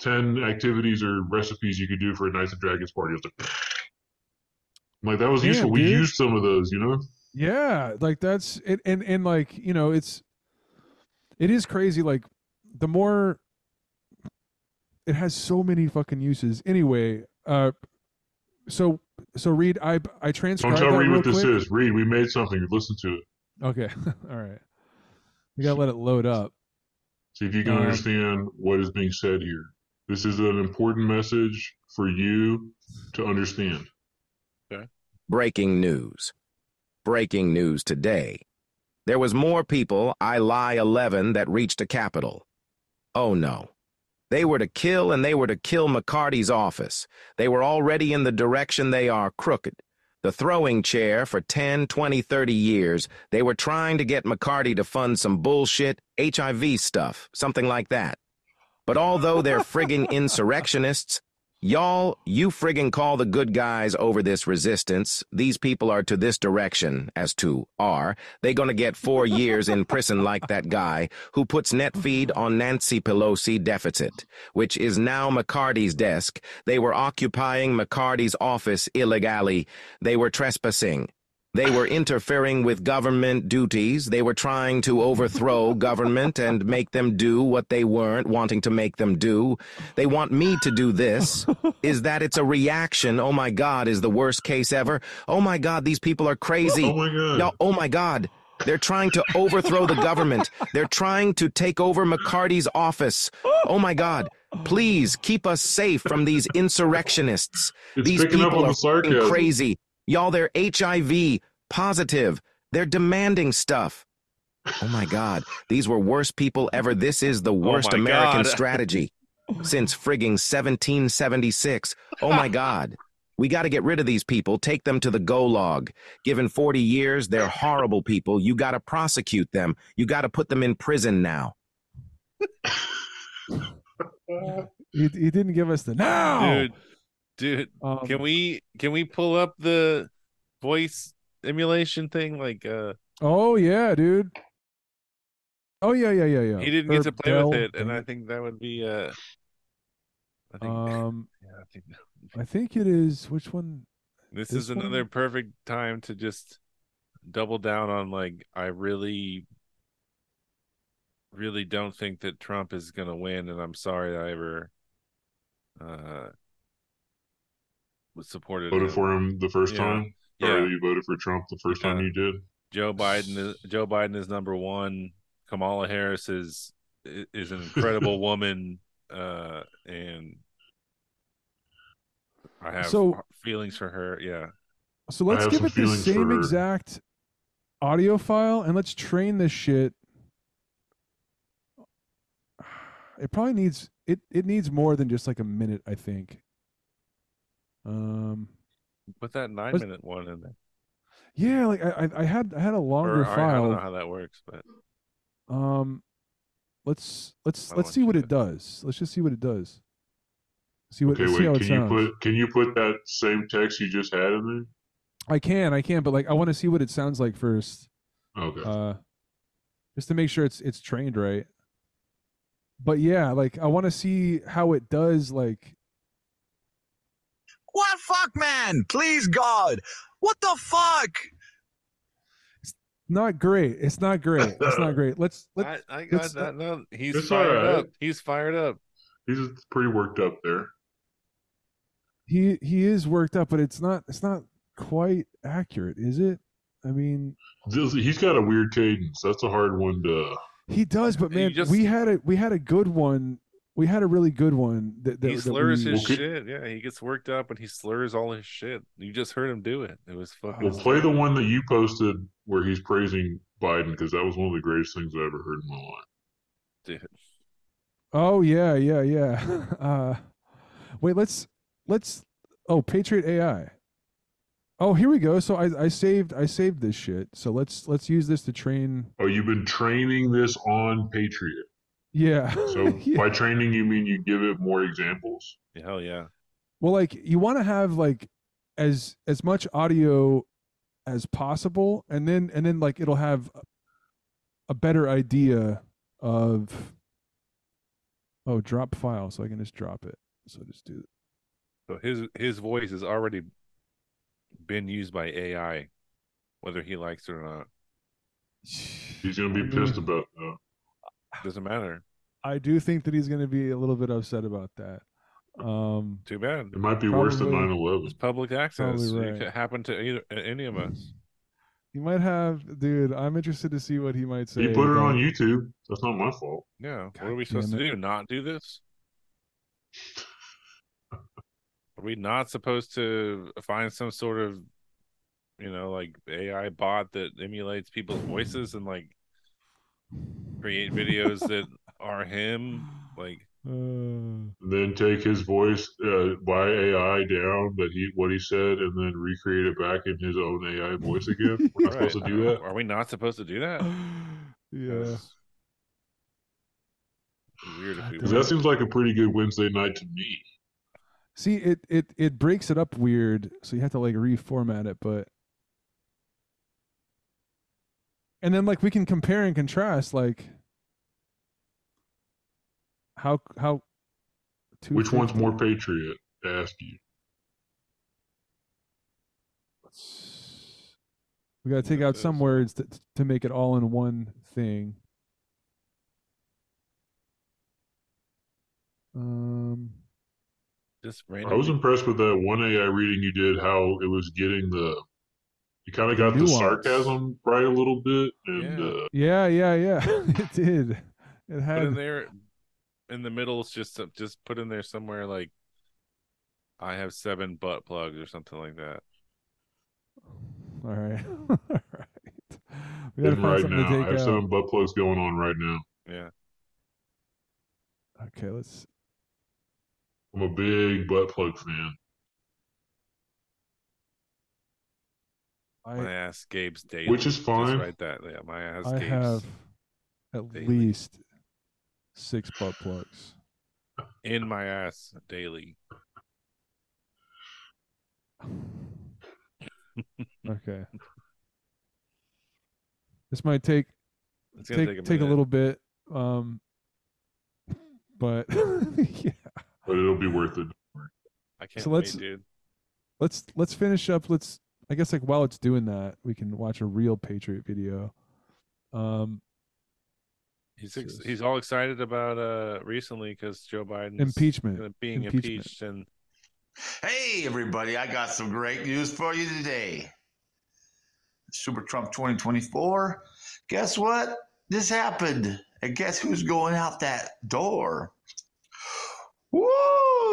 ten activities or recipes you could do for a Knights of Dragons party. Like, like that was Damn, useful. We used some of those, you know. Yeah, like that's it, and and like you know, it's it is crazy. Like the more it has so many fucking uses. Anyway, uh, so so Reed, I I Don't tell Reed what this is. Reed, we made something. Listen to it. Okay, all right. We gotta let it load up. See if you can Um, understand what is being said here. This is an important message for you to understand. Breaking news. Breaking news today. There was more people, I lie 11, that reached a capital. Oh no. They were to kill and they were to kill McCarty's office. They were already in the direction they are crooked. the throwing chair for 10, 20, 30 years. They were trying to get McCarty to fund some bullshit HIV stuff, something like that. But although they're friggin' insurrectionists, y'all, you friggin' call the good guys over this resistance. These people are to this direction, as to are. They gonna get four years in prison like that guy who puts net feed on Nancy Pelosi deficit, which is now McCarty's desk. They were occupying McCarty's office illegally. They were trespassing. They were interfering with government duties. They were trying to overthrow government and make them do what they weren't wanting to make them do. They want me to do this. Is that it's a reaction? Oh my God, is the worst case ever? Oh my God, these people are crazy. Oh my god. No, oh my God. They're trying to overthrow the government. They're trying to take over McCarty's office. Oh my God. Please keep us safe from these insurrectionists. It's These people are the sarcasm. crazy. Y'all, they're HIV positive. They're demanding stuff. Oh my God. These were worst people ever. This is the oh worst my American strategy since frigging 1776. Oh my God. We got to get rid of these people, take them to the gulag. Given 40 years, they're horrible people. You got to prosecute them. You got to put them in prison now. He, he didn't give us the now. dude, dude. Um, Can we can we pull up the voice emulation thing? Like, uh, Oh yeah, dude. Oh yeah, yeah, yeah, yeah. he didn't get to play Dell, with it, and I think that would be uh, I think, Um, yeah, I think I think it is. Which one? this, this is another perfect time to just double down on like I really, really don't think that Trump is gonna win, and I'm sorry I ever uh supported Voted him. for him the first Yeah. time. Yeah. Or you voted for Trump the first time you did. Joe Biden is Joe Biden is number one. Kamala Harris is is an incredible woman, uh, and I have So- feelings for her. Yeah, So let's give it the same exact audio file and let's train this shit. It probably needs it. It needs more than just like a minute. I think. Um. put that nine Let's- minute one in there. Yeah, like I, I- I had I had a longer Or, I, I don't know how that works, but Um, let's let's let's see what it does. Let's just see what it does. See what Okay, see how wait. it Can you put can you put that same text you just had in there? I can, I can, but like I want to see what it sounds like first. Okay. uh just to make sure it's it's trained right but yeah like i want to see how it does like What fuck, man? Please, God. What the fuck? not great it's not great it's not great let's let I, I got let's- that. No, he's It's fired alright. up. He's fired up. He's pretty worked up there. he he is worked up but it's not it's not quite accurate is it i mean This- He's got a weird cadence. That's a hard one to. he does but man just- we had a we had a good one we had a really good one that, that, he that slurs we- his Okay. shit. Yeah, he gets worked up and he slurs all his shit. You just heard him do it. It was fucking. Well, play the one that you posted where he's praising Biden because that was one of the greatest things I ever heard in my life. dude. oh yeah yeah yeah uh wait let's let's oh patriot ai oh here we go so i i saved i saved this shit so let's let's use this to train Oh, you've been training this on Patriot. Yeah So Yeah. by training, you mean you give it more examples. Hell yeah. well like you want to have like as as much audio as possible and then and then like it'll have a better idea of oh drop file so i can just drop it so just do So his his voice has already been used by AI, whether he likes it or not. He's gonna be pissed about that. Doesn't matter. i do think that he's going to be a little bit upset about that um Too bad. It might be worse than Probably- 9/11. It's public access. Probably It right. could happen to either any of us. he might have dude i'm interested to see what he might say He put it on YouTube. That's not my fault. Yeah. what are we supposed to do? Not do this? Are we not supposed to find some sort of, you know, like AI bot that emulates people's voices and like create videos that are him? Like, Uh, then take his voice uh, by AI down that he what he said, and then recreate it back in his own AI voice again. We're not Right. supposed to do that. Are we not supposed to do that? yeah. Weird if we Because that seems like a pretty good Wednesday night to me. See, it it it breaks it up weird, so you have to like reformat it, but and then like we can compare and contrast like how how Which one's more patriot? I ask you. We got to take out some words to to make it all in one thing. Um, Just random. I was impressed with that one AI reading you did. How it was getting the, you kind of got the sarcasm right a little bit, and Yeah. uh, yeah, yeah, yeah. it did. It Put in there in the middle. It's just just put in there somewhere like I have seven butt plugs or something like that. all right, all right. We got to and find right something now, to I have out. some butt plugs going on right now. Yeah. Okay, let's. I'm a big butt plug fan. I My ass Gabe's daily. Which is fine. Just fine. write that. Yeah, my ass I Gabe's have at daily. least six butt plugs. in my ass daily. Okay. This might take It's gonna take take, take, a, a, little bit, um, but yeah. but it'll be worth it. I can't So wait, let's- dude. Let's let's finish up. Let's I guess like while it's doing that, we can watch a real Patriot video. Um, He's ex- Just- he's all excited about uh recently because Joe Biden impeachment. being Impeachment. impeached and Hey, everybody, I got some great news for you today. Super Trump 2024. Guess what? This happened. And guess who's going out that door? Woo!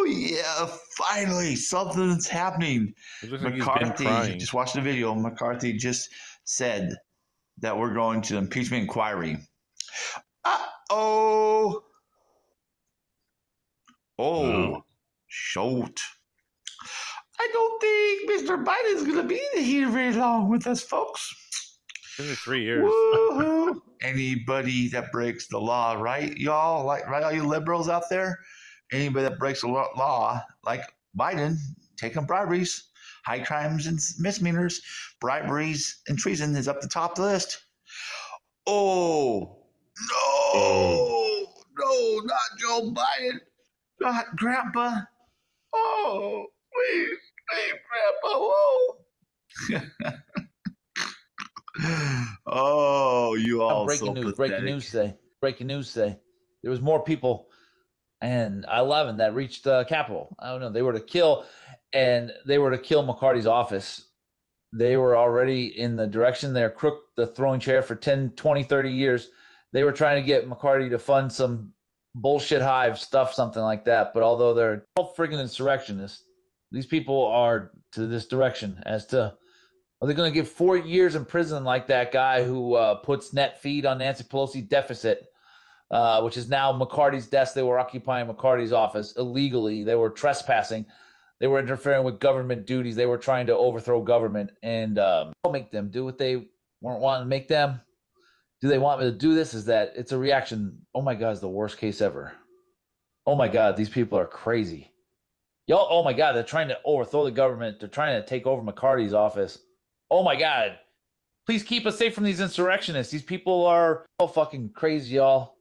Yeah, finally, something's happening. like McCarthy, just watch the video. McCarthy just said that we're going to the impeachment inquiry. Uh oh. Oh, shoot. I don't think Mr. Biden's going to be here very long with us, folks. It's been three years. Anybody that breaks the law, right, y'all? Like, right, all you liberals out there? Anybody that breaks the law, like Biden, taking briberies, high crimes and misdemeanors, briberies and treason is up the top of the list. Oh, no, no, not Joe Biden, not Grandpa. Oh, please, please, Grandpa, whoa. oh, you all breaking so news. Breaking news say. Breaking news say. There was more people, and 11 that reached the Capitol. I don't know. They were to kill, and they were to kill McCarty's office. They were already in the direction they're crook the throwing chair for 10, 20, 30 years. They were trying to get McCarty to fund some bullshit hive stuff, something like that. But although they're all friggin' insurrectionists, these people are to this direction as to are they going to give four years in prison like that guy who uh, puts net feed on Nancy Pelosi deficit, uh, which is now McCarty's desk? They were occupying McCarty's office illegally. They were trespassing. They were interfering with government duties. They were trying to overthrow government and um, make them do what they weren't wanting to make them. Do they want me to do this? Is that it's a reaction? Oh my God, it's the worst case ever. Oh my God, these people are crazy. Y'all, oh my God, they're trying to overthrow the government. They're trying to take over McCarty's office. Oh my God. Please keep us safe from these insurrectionists. These people are so fucking crazy, y'all.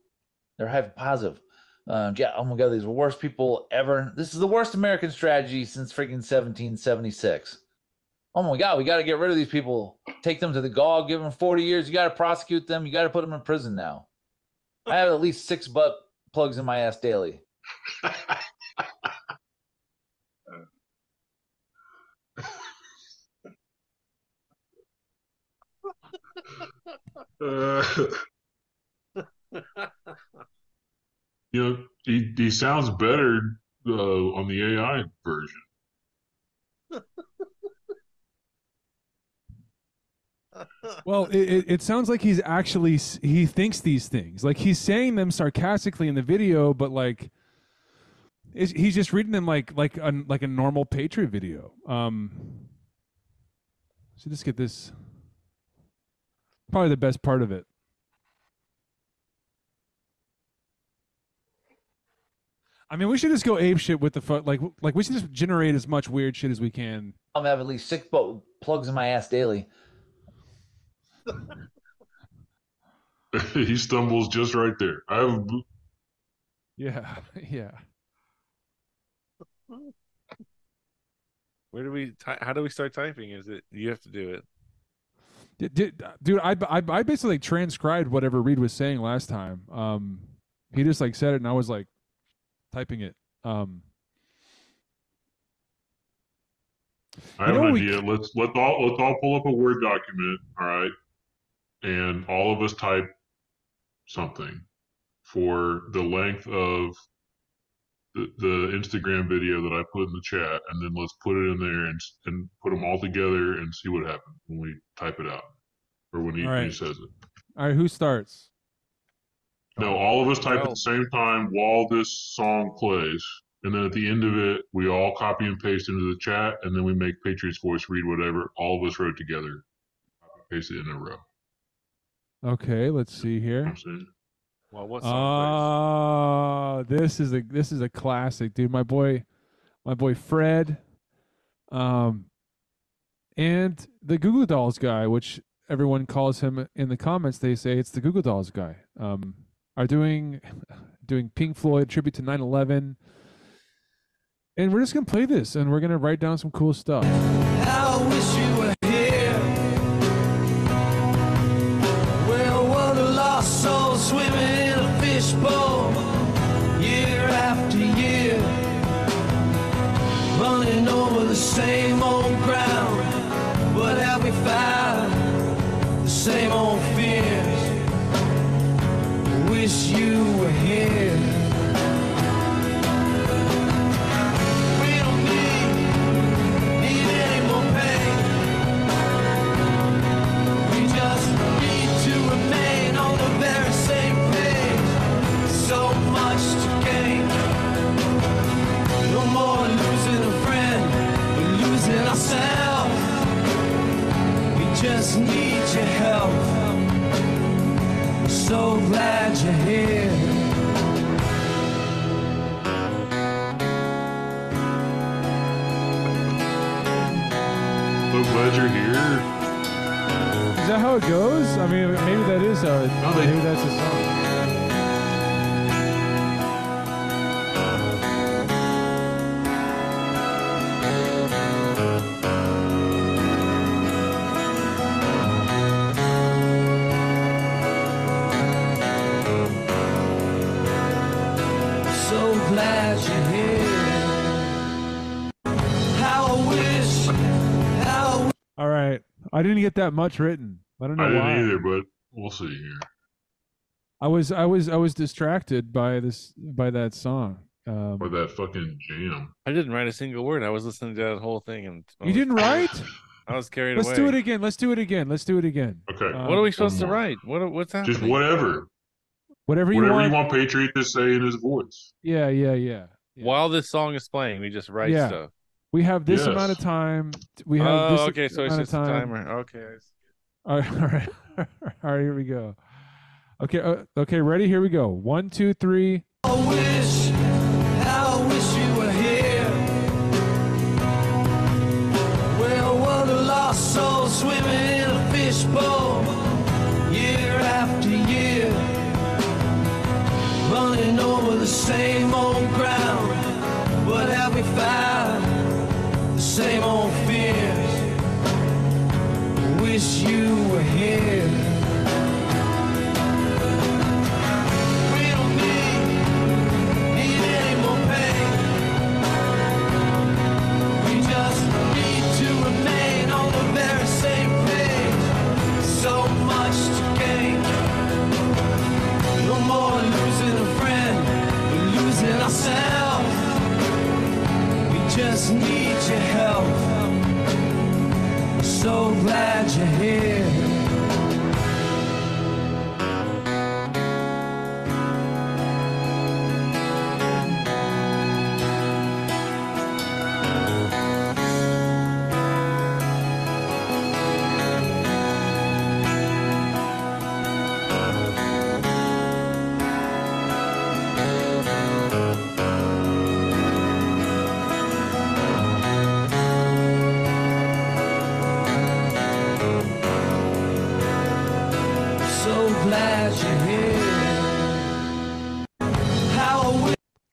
They're hyper positive. Um, yeah, oh my God, these are the worst people ever. This is the worst American strategy since freaking 1776. Oh my God, we got to get rid of these people. Take them to the gog, give them 40 years. You got to prosecute them. You got to put them in prison now. I have at least six butt plugs in my ass daily. Uh, you know, he, he sounds better uh, on the AI version. Well, it, it, sounds like he's actually he thinks these things. Like he's saying them sarcastically in the video, but like he's just reading them like like a like a normal Patriot video. Um, so just get this. Probably the best part of it. I mean, we should just go ape shit with the fu- like like we should just generate as much weird shit as we can. I'm have at least six bo- plugs in my ass daily. he stumbles just right there. I have Yeah, yeah. Where do we? Ty- how do we start typing? Is it you have to do it? Did, did, dude, I, I I basically transcribed whatever Reed was saying last time. Um, he just like said it, and I was like typing it. Um, I have an we idea. Let's let's all let's all pull up a Word document, all right, and all of us type something for the length of the, the Instagram video that I put in the chat, and then let's put it in there and and put them all together and see what happens when we type it out or when he, when he says it. all right, who starts? No, all of us type at the same time while this song plays. And then at the end of it, we all copy and paste into the chat, and then we make Patriots Voice read whatever all of us wrote together. Copy and paste it in a row. Okay, let's see here. what I'm? Well, what song? Oh, this is a this is a classic, dude. My boy, my boy Fred, um, and the Goo Goo Dolls guy, which everyone calls him in the comments. They say it's the Goo Goo Dolls guy. Um, are doing doing Pink Floyd tribute to 9/11, and we're just gonna play this, and we're gonna write down some cool stuff. So glad you're here. So glad you're here. Is that how it goes? I mean, maybe that is how it. No, they- maybe that's a song. So here. How I wish, how I wish. All right, I didn't get that much written. I don't know I didn't why. either, but we'll see here. I was I was I was distracted by this by that song. Um, Or that fucking jam. I didn't write a single word. I was listening to that whole thing, and I you was- didn't write? I was carried away. Let's do it again. Let's do it again. Let's do it again. Okay. Uh, What are we supposed to write? What? What's happening? Just whatever. Whatever you Whatever want. you want Patriot to say in his voice. Yeah, yeah, yeah. yeah. While this song is playing, we just write Yeah. stuff. We have this Yes. amount of time. We have Oh, this okay. So it's just a timer. Okay. All right, all right, all right. Here we go. Okay, uh, okay. Ready? Here we go. One, two, three. So glad you're here.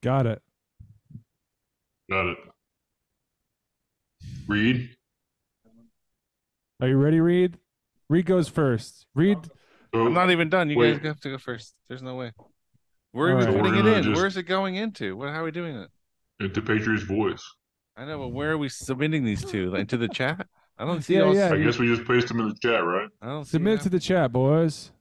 Got it. Got it. Reed. Are you ready, Reed? Reed goes first. Reed. So, I'm not even done. You Wait. guys have to go first. There's no way. Where are we right. putting We're it in? just- Where's it going into? What? How are we doing it? into Patriots voice. I know, but where are we submitting these to? Like, into the chat? I don't see. Yeah, y'all- yeah. I guess we just placed them in the chat, right? I don't. Submit it to the chat, boys.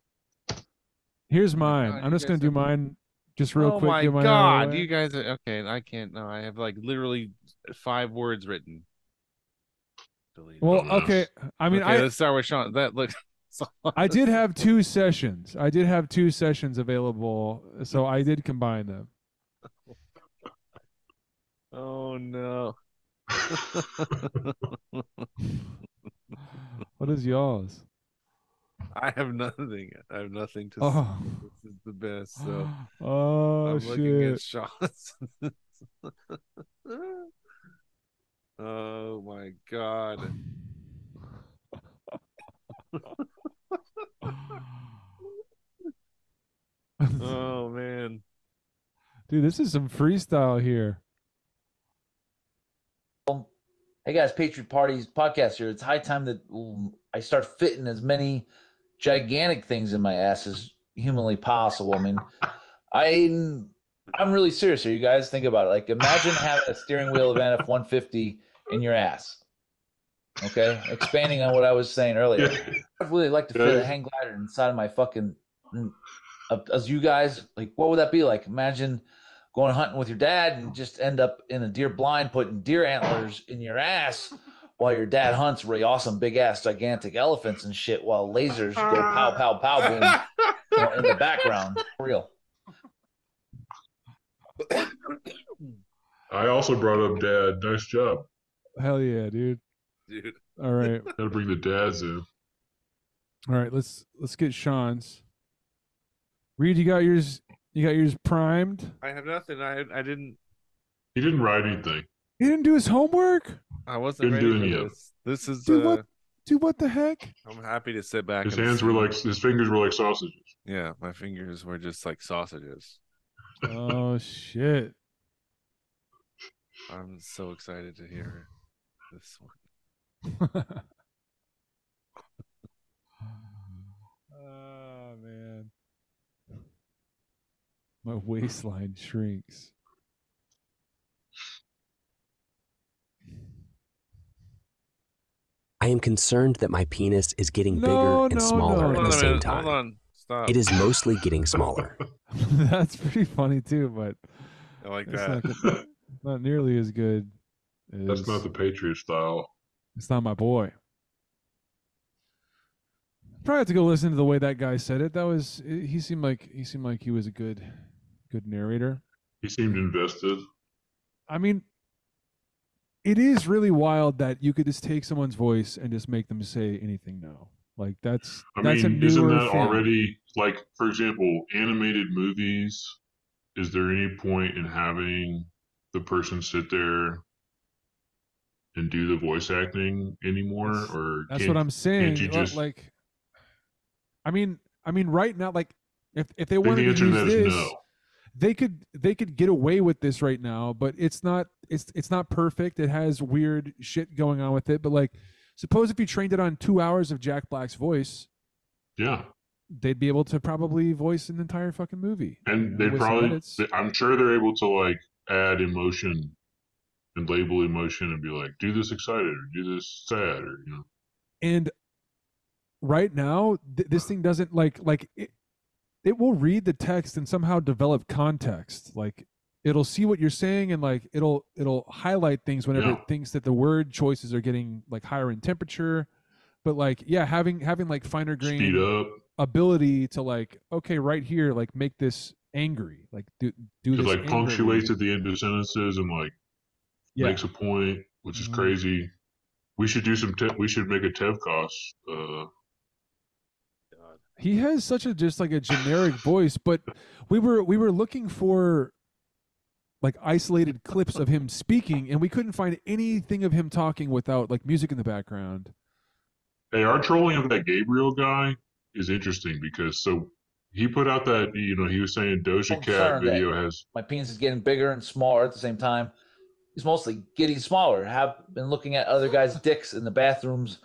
Here's mine. God, I'm just gonna do have- mine just real oh quick. my get mine out of god, way. you guys are okay. I can't. No, I have like literally five words written. Delete. Well, Dumbass. okay. I mean, okay, I let's start with Sean. That looks. I did have two sessions. I did have two sessions available, so I did combine them. Oh no. What is y'all's? I have nothing. I have nothing to. Oh. say. This is the best. So Oh I'm looking at shit! Sean's. oh my god. Oh man. Dude, this is some freestyle here. Hey guys, Patriot Parody podcast here. It's high time that I start fitting as many gigantic things in my ass as humanly possible. I mean, I I'm really serious here, you guys. Think about it. Like, imagine having a steering wheel of an F 150 in your ass. Okay, expanding on what I was saying earlier. I'd really like to fit a hang glider inside of my fucking. mm, As you guys, like, what would that be like? Imagine going hunting with your dad and just end up in a deer blind putting deer antlers in your ass while your dad hunts really awesome big ass gigantic elephants and shit while lasers go pow uh. pow pow boom you know, in the background. Real. I also brought up dad. Nice job. Hell yeah, dude. Dude. All right, Got to bring the dads in. all right. Let's let's get Sean's. Reed, you got yours. You got yours primed. I have nothing. I I didn't He didn't write anything. He didn't do his homework. I wasn't Didn't ready do for any of this. This is Dude, uh, what? Dude, what the heck? I'm happy to sit back. His and hands were like his fingers were like sausages. Yeah, my fingers were just like sausages. Oh shit! I'm so excited to hear this one. oh man, my waistline shrinks. I am concerned that my penis is getting bigger and no, smaller no. at the same time. Hold on. Stop. It is mostly getting smaller. That's pretty funny too, but I like it's that. not, good- not nearly as good. As, That's not the Patriot style. It's not my boy. Probably have to go listen to the way that guy said it. That was he seemed like he seemed like he was a good good narrator. He seemed invested. I mean, it is really wild that you could just take someone's voice and just make them say anything now. Like that's I that's mean, a isn't that thing. already like, for example, animated movies? Is there any point in having the person sit there and do the voice acting anymore, That's- or That's what I'm saying. Can't you just? like, I mean, I mean, right now, like, if if they wanted the answer to use that is this, no. They could they could get away with this right now. But it's not it's it's not perfect. It has weird shit going on with it. But like, suppose if you trained it on two hours of Jack Black's voice, Yeah, they'd be able to probably voice an entire fucking movie. and they probably. edits. I'm sure they're able to like add emotion and label emotion and be like, do this excited or do this sad or you know. and right now th- this thing doesn't like like it, it will read the text and somehow develop context like it'll see what you're saying and like it'll it'll highlight things whenever Yeah. it thinks that the word choices are getting like higher in temperature but like yeah having having like finer grain ability to like okay right here like make this angry like do do It this like punctuates at the end of sentences and like yeah makes a point, which is Mhm. crazy. We should do some. Te- we should make a Tevkos. Uh, he has such a just like a generic voice but we were we were looking for like isolated clips of him speaking and we couldn't find anything of him talking without like music in the background hey, our trolling of that Gabriel guy is interesting because so he put out that you know he was saying Doja Cat Concerned that video has my penis is getting bigger and smaller at the same time. He's mostly getting smaller. Have been looking at other guys' dicks in the bathrooms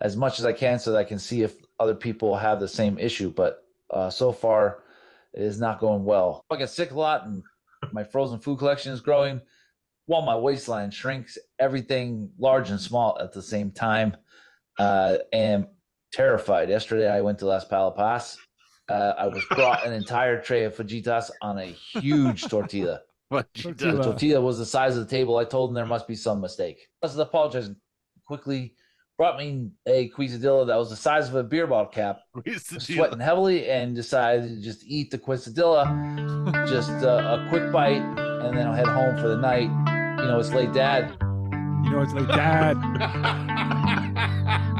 as much as I can so that I can see if other people have the same issue. But uh, so far, it is not going well. I get sick a lot, and my frozen food collection is growing while my waistline shrinks. Everything large and small at the same time. Uh, am terrified. Yesterday, I went to Las Palapas. Uh, I was brought an entire tray of fajitas on a huge tortilla. But The tortilla was the size of the table. I told them there must be some mistake. I was apologizing quickly. Brought me a quesadilla that was the size of a beer bottle cap. Sweating heavily and decided to just eat the quesadilla, just uh, a quick bite, and then I'll head home for the night. You know, it's late, Dad. You know, it's late, dad.